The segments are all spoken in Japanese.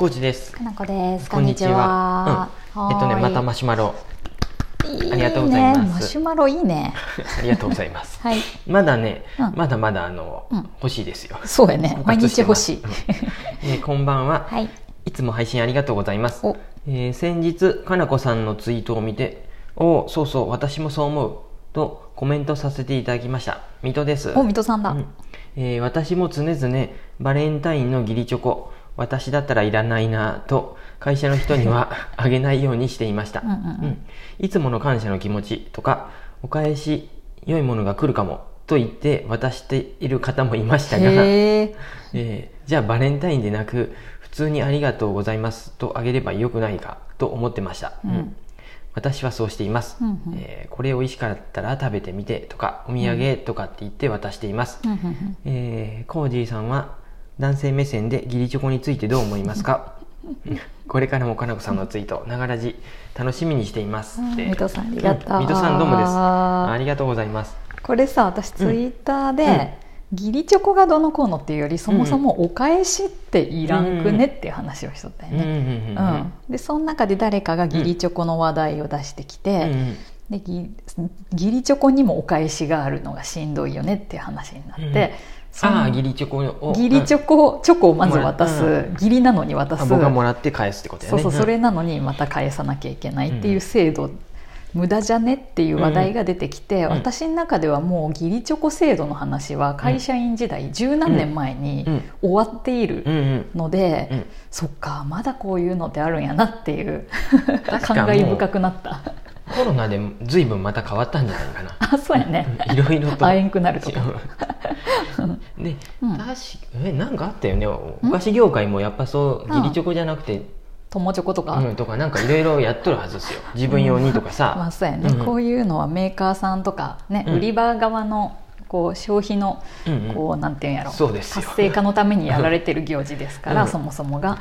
コーチです。かなこです。こんにちは。うん、えっとね、またマシュマロ。いいありがとうございますねマシュマロいいね。ありがとうございます。はい。まだね、うんまだまだあの、うん欲しいですよ。そうやね。毎日欲しい。うん。えーこんばんは。はい。いつも配信ありがとうございます。お、えー先日かなこさんのツイートを見て「おおそうそう私もそう思う」とコメントさせていただきました水戸ですお、水戸さんだ。うんえー私も常々バレンタインの義理チョコ私だったらいらないなと会社の人には あげないようにしていました、うんいつもの感謝の気持ちとかお返し良いものが来るかもと言って渡している方もいましたが、へえ。えーじゃあバレンタインでなく普通にありがとうございますとあげればよくないかと思ってました、うん。私はそうしています、うんうん。えーこれ美味しかったら食べてみてとかお土産とかって言って渡しています、うん。えーコージーさんは男性目線で義理チョコについてどう思いますか？これからもかなこさんのツイートながらじ楽しみにしています。って水戸さんありがとう。水戸さんどうもです。ありがとうございます。これさ、私ツイッターうん。で。義理チョコがどのこうのっていうよりそもそもお返しっていらんくねっていう話をしとったよね。でその中で誰かが義理チョコの話題を出してきて、でぎ義理チョコにもお返しがあるのがしんどいよねっていう話になって、ああ義理チョコを義理チョコ、チョコをまず渡す、う。ん。義理なのに渡す。あ僕がもらって返すってことやね。そうそうそれんなのにまた返さなきゃいけないっていう制度、無駄じゃねっていう話題が出てきて、うん。私の中ではもう義理チョコ制度の話は会社員時代十何年前にうん。終わっているので、うん。そっかまだこういうのってあるんやなっていう感慨深くなった。コロナで随分また変わったんじゃないかな。あそうやね。いろいろと。あえんくなるとかで、うん。確かえなんかあったよね。お菓子業界もやっぱそう義理チョコじゃなくて、友チョコとか、うん、とかなんかいろいろやっとるはずですよ。自分用にとかさ、まあそうやね、うん。こういうのはメーカーさんとかね、うん。売り場側のこう消費のうんうん。こうなんていうんやろ。そうですよ。活性化のためにやられてる行事ですから、うん。そもそもが。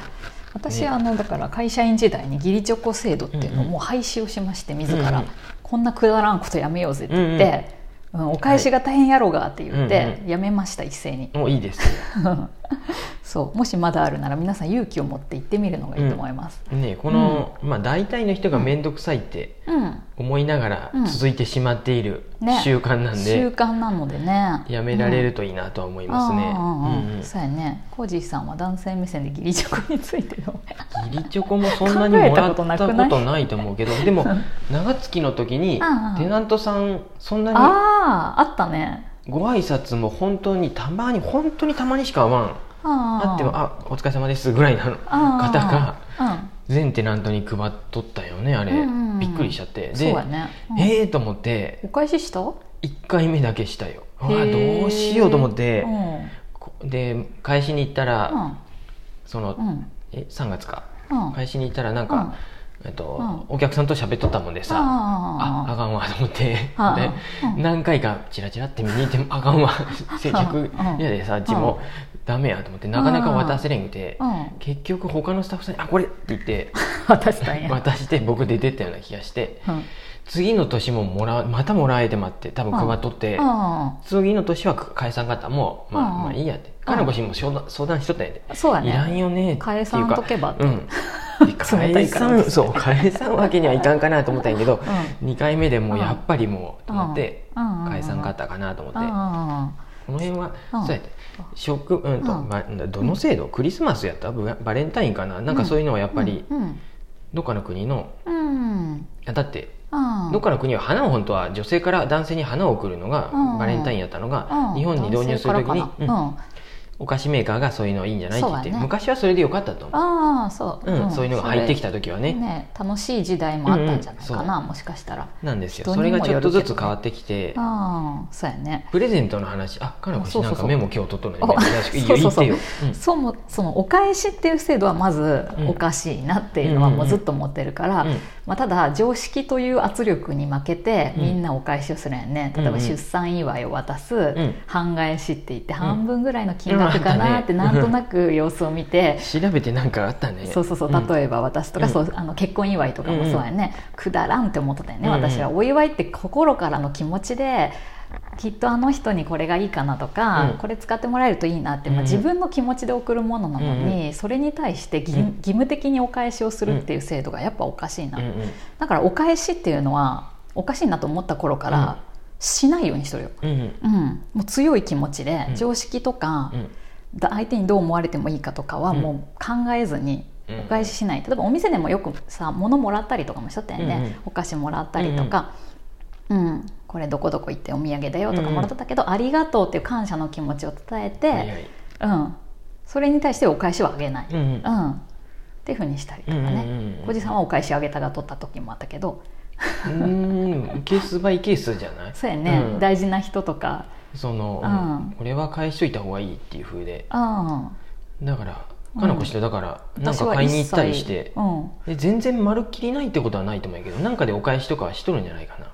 私あのだから会社員時代に義理チョコ制度っていうのをもう廃止をしまして自ら、こんなくだらんことやめようぜって言って、うんお返しが大変やろうがって言っうんてうん。やめました一斉に、もういいですよ そうもしまだあるなら皆さん勇気を持って行ってみるのがいいと思います、ねこの、まあ大体の人が面倒くさいってうん。思いながらうん続いてしまっているね。習慣なんで、習慣なのでね。やめられるといいなとは思いますね、うん。うんうんうんうん。そうやね。コージーさんは男性目線で義理チョコについての。義理チョコもそんなにもらったこと考えたことないと思うけどでも長月の時にうんうん。テナントさんそんなにあああったね。ご挨拶も本当にたまに本当にたまにしか会わんああっても「あお疲れ様です」ぐらいの。あ方がうん。全テナントに配っとったよねあれ、うんうんうん。びっくりしちゃって。で、やね、うん。ええー、と思ってお返しした？1回目だけしたよ。うわへーどうしようと思ってうん。こで返しに行ったら、その、うん。え3月か。うん。返しに行ったらなんか、えっとうお客さんと喋っとったもんでさ、あああかんわと思ってでうん。何回かチラチラって見に行ってもあかんわ。接客嫌でさあっちもダメやと思ってなかなか渡せれんくてうん。うん結局他のスタッフさんに「あこれ!」って言って渡したんや、渡して僕出てったような気がしてうん。次の年ももらうまたもらえて待って多分配っとってうん。次の年は解散方もまあうん。まあいいやって。かなこしも相談相談しとったんやで。いらんよねっていうか。返さんとけばって。うん冷た返いからさんそう返さんわけにはいかんかなと思ったんやけど、う2回目でもうやっぱりもうと思ってうん。返さんかったかなと思って、あこの辺はうん。そうやって食、うんとうん。まどの制度クリスマスやったババレンタインかな。なんかそういうのはやっぱりうん。どっかの国のうん。だってうん。どっかの国は花を本当は女性から男性に花を贈るのがうん。バレンタインやったのがうん。日本に導入する時に男性からかな。うんお菓子メーカーがそういうのいいんじゃない？って言ってね昔はそれでよかったと。思うああそう、うんそういうのが入ってきたた時はね。ね楽しい時代もあったんじゃないかな、うんうん。もしかしたら。なんですよ。人それがちょっとずつ変わってきて。ああそうやね。プレゼントの話。あかなこしそうそうそう。なんかメモ今日取っとるのおに珍しく。いいよそうそうそう。言ってよ。うん。そうもそのお返しっていう制度はまずうんおかしいなっていうのはもうずっと思ってるから、うんまあ、ただ常識という圧力に負けてうん。みんなお返しをするんやね、例えうん。うんば出産祝いを渡す、ん。半返しって言ってん。半分ぐらいの金額かなってなんとなく様子を見て、調べてなんかあったね。そうそうそう。うん。例えば渡すとか、うん。そうあの結婚祝いとかもそうやね、くだらんって思ってたよね、うんうん。私は。お祝いって心からの気持ちできっとあの人にこれがいいかなとか、うん。これ使ってもらえるといいなって、まあ、うん自分の気持ちで送るものなのに、それに対して義,、務的にお返しをするっていう制度がやっぱおかしいな、うん。うんだからお返しっていうのはおかしいなと思った頃からしないようにしとるよ、うんうん。うん、もう強い気持ちでうん。常識とか、相手にどう思われてもいいかとかはうん。もう考えずにうん。お返ししない、例えばお店でもよくさ物もらったりとかもしとったよね、うんうん。お菓子もらったりとか、うん。これどこどこ行ってお土産だよとかもらったけど、ありがとうっていう感謝の気持ちを伝えて、うん、それに対してお返しはあげない、うんうん。うん。っていうふうにしたりとかね、うんうんうんうんおじさんはお返しあげたが取った時もあったけど。うーん。ケースバイケースじゃない？そうやね、うん。大事な人とか、その、うん。これは返しといた方がいいっていう風で。うん、だからうんかなこしてだから、なんか私は買いに行ったりして、うん、で全然まるっきりないってことはないと思うけどなんかでお返しとかはしとるんじゃないかな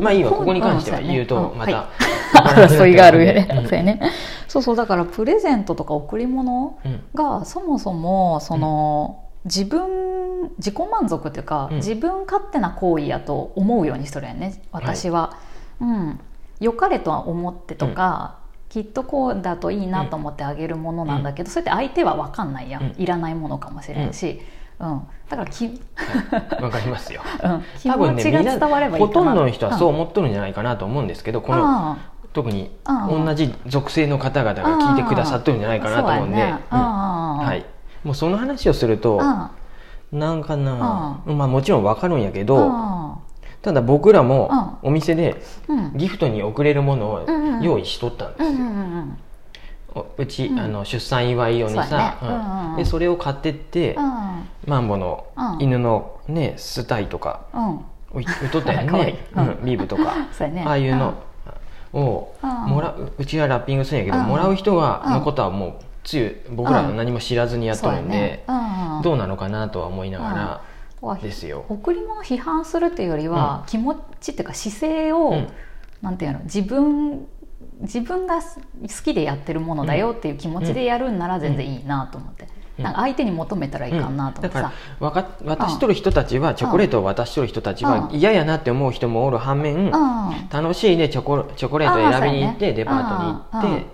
まあいいわ。こうここに関しては言うとうん。また、はい。争いがある。よね、うんそうそうそうだからプレゼントとか贈り物うん。がそもそもその、自分自己満足っていうか、うん。自分勝手な行為やと思うようにしとるやんね私は、うん。良かれとは思ってとか、きっとこうだといいなと思ってあげるものなんだけど、それって相手は分かんないやん。いらないものかもしれんし、うん。だからき、はい。わかりますよ。うん、気持ちが伝わればいいかなほとんどの人はそううん思っとるんじゃないかなと思うんですけどこのあ特にうん同じ属性の方々が聞いてくださってるんじゃないかなと思うんで、はい、もうその話をするとあなんかな、まあもちろんわかるんやけどあただ僕らもお店でうん。ギフトに贈れるものを用意しとったんですよ、うち、うん。あの出産祝い用にさでそれを買ってって、うんマンボのうん。犬のねスタイとかうん。置い置いとったよかわいい。ね、ううん。ーブとか。ああいうのをうん。もらううちはラッピングするんやけどうん。もらう人はうんのことはもうつゆ僕らは何も知らずにやっとるんでどうなのかなとは思いながわらですよ。贈り物批判するっていうよりは、気持ちっていうか姿勢を、うん。なんていうの自分自分が好きでやってるものだよっていう気持ちでやるんなら全然いいなと思って、うんなんか相手に求めたらいいかなと思ってさだから、わか渡しとる人たちはチョコレートを渡しとる人たちはうん。嫌やなって思う人もおる反面うん。楽しいでチョコチョコレートを選びに行ってデパートに行うんうんって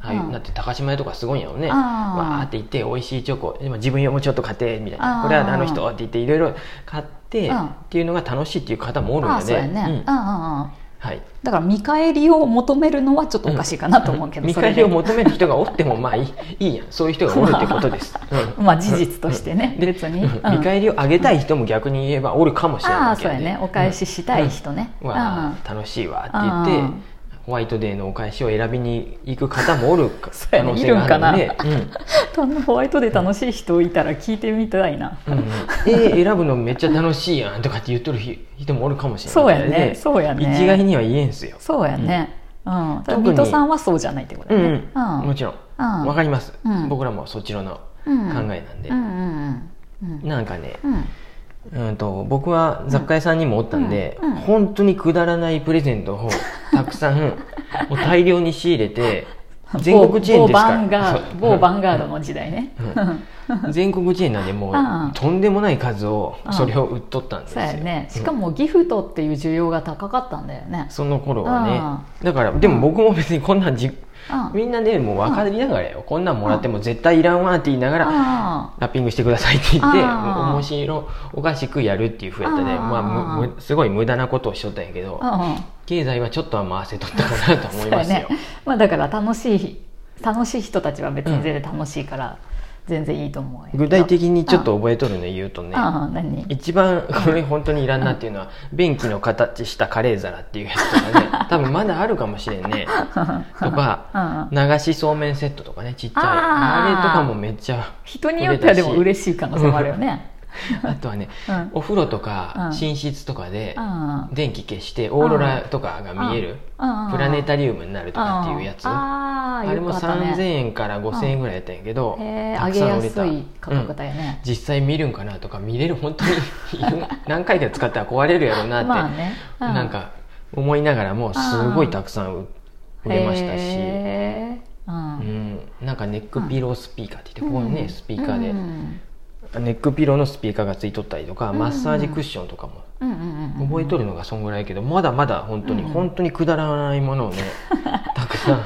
ああいううん。だって高島屋とかすごいんやろね。うん。わーって言って美味しいチョコでも自分用もちょっと買ってみたいうん。なこれはあの人って言っていろいろ買ってうん。っていうのが楽しいっていう方もおるんあやあそうやね、はい。だから見返りを求めるのはちょっとおかしいかなと思うけど、見それで。返りを求める人がおってもまあいいいいやんそういう人がおるってことですうんまあ事実としてね、で別に、うん。見返りをあげたい人も逆に言えばおるかもしれあないけどあそうやね。お返ししたい人ね、うん。わあ楽しいわって言って、うんホワイトデーのお返しを選びに行く方もおる 可能性があるので、うん。ホワイトで楽しい人いたら聞いてみたいな、うん。うん。えー選ぶのめっちゃ楽しいやんとかって言っとる人もおるかもしれないそうやねでそうやね。一概には言えんすよ、そうやね、うん。だから特に。水戸さんはそうじゃないってことね、うんうん。もちろん。うん。わかります、うん。僕らもそっちのの考うん。えなんで、うんうんうんなんかね、うんうん、と僕は雑貨屋さんにもおったんで、うんうん本当にくだらないプレゼントを たくさんもう大量に仕入れて 全国チェーンですから。某某バンガーそう。某バンガードの時代ね、全国チェーンなんでもううんとんでもない数をうん。それを売っとったんですよ、ね。しかうんもギフトっていう需要が高かったんだよね、その頃はね。だからでも僕も別にこんなんじうんみんなでもう分かりながらよ。こんなんもらっても絶対いらんわって言いながらあラッピングしてくださいって言って面白おかしくやるっていうふうやったねまあすごい無駄なことをしとったんやけど経済はちょっとは回せとったかなと思いますよ、ね。まあ、だから楽しい楽しい人たちは別に全然楽しいから全然いいと思うよ。具体的にちょっと覚えとるの言うとね。一番これ本当にいらんなっていうのは便器の形したカレー皿っていうやつとかね。多分まだあるかもしれんね。とか流しそうめんセットとかねちっちゃい。あれとかもめっちゃ人によってはでも嬉しい可能性もあるよね あとはねうん。お風呂とかうん。寝室とかでうん。電気消してオーロラとかが見えるうん。プラネタリウムになるとかっていうやつ。あれも3000円から5000円ぐらいやったんやけどたくさん売れた。実際見るんかなとか見れる本当に 何回か使ったら壊れるやろうなって、なんか思いながらもすごいたくさん売売れましたし、うん。うん、なんかネックピロースピーカーって言ってここにねスピーカーでうんネックピローのスピーカーがついとったりとか、うんマッサージクッションとかもうんうんうんうん。覚えとるのがそんぐらいやけどまだまだ本当に、うん本当にくだらないものをね たくさん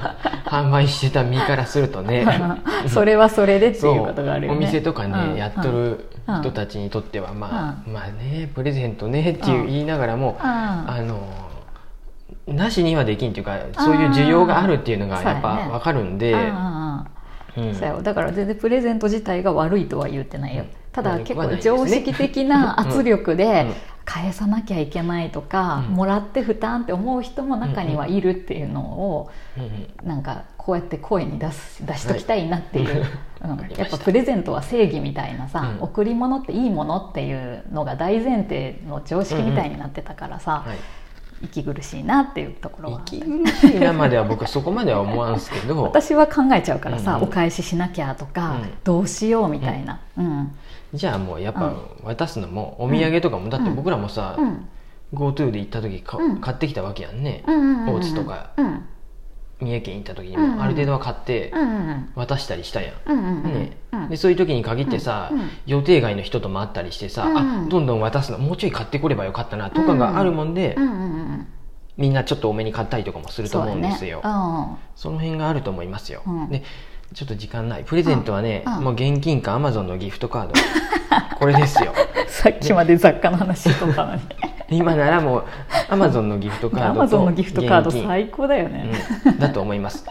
販売してた身からするとね。それはそれでってそいうことがあるよね。お店とかね、うんやっとるうん。人たちにとっては、まあ、うまあねプレゼントねっていううん。言いながらも、うん。あのなしにはできんっていうかそういう需要があるっていうのがやっぱ分かるんで、うん。うんうんうんそうやだから全然プレゼント自体が悪いとは言ってないよ、うん。ただ結構常識的な圧力うでん返さなきゃいけないとか、うん。もらって負担って思う人も中にはいるっていうのを、うん。うん。なんかこうやって声に出す出しときたいなっていう、うん。わかりました。やっぱプレゼントは正義みたいなさ、うん。贈り物っていいものっていうのが大前提の常識みたいになってたからさ、はい息苦しいなっていうところは。息苦しいなまでは僕はそこまでは思わんすけど。私は考えちゃうからさ、うん。お返ししなきゃとか、うん。どうしようみたいな、うん。じゃあもうやっぱうん。渡すのもお土産とかもだって僕らもさ、うん。GoTo で行った時か、うん。買ってきたわけやんね、うんうんうんうん大津とか。うん三重県行った時にもある程度は買って渡したりしたやん、ね。うん。でそういう時に限ってさ、予定外の人とも会ったりしてさ、うんあどんどん渡すのもうちょい買ってこればよかったなとかがあるもんで、みんなちょっと多めに買ったりとかもすると思うんですよ。その辺があると思いますよ、うん。でちょっと時間ない。プレゼントはね、もう現金かアマゾンのギフトカード。これですよ。うんさっきまで雑貨の話しとったのに。今ならもうアマゾンのギフトカードとアマゾンのギフトカード最高だよね、うん、だと思います。で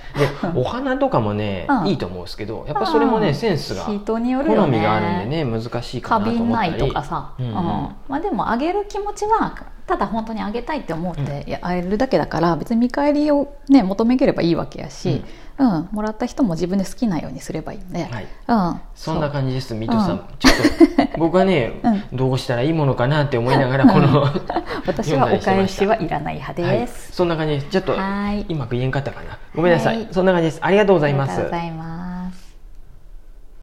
お花とかもね、うん。いいと思うんですけどやっぱそれもね、うん。センスが人によるよね。好みがあるんでね難しいか花なと思ったり。瓶ないとかさ、うんうん。まあ、でもあげる気持ちはただ本当にあげたいって思っていやあげるだけだから別に見返りを、ね、求めければいいわけやし、うん。もらった人も自分で好きなようにすればいいんで、はい。うん、そんな感じです。ミトさん。ちょっと 僕はね、うどうしたらいいものかなって思いながらこの 私はお返しはいらない派はい。です、そんな感じです。ちょっとはい。うまく言えんかったかな。ごめんなさい、はい。そんな感じです。ありがとうございます。ありがとうございます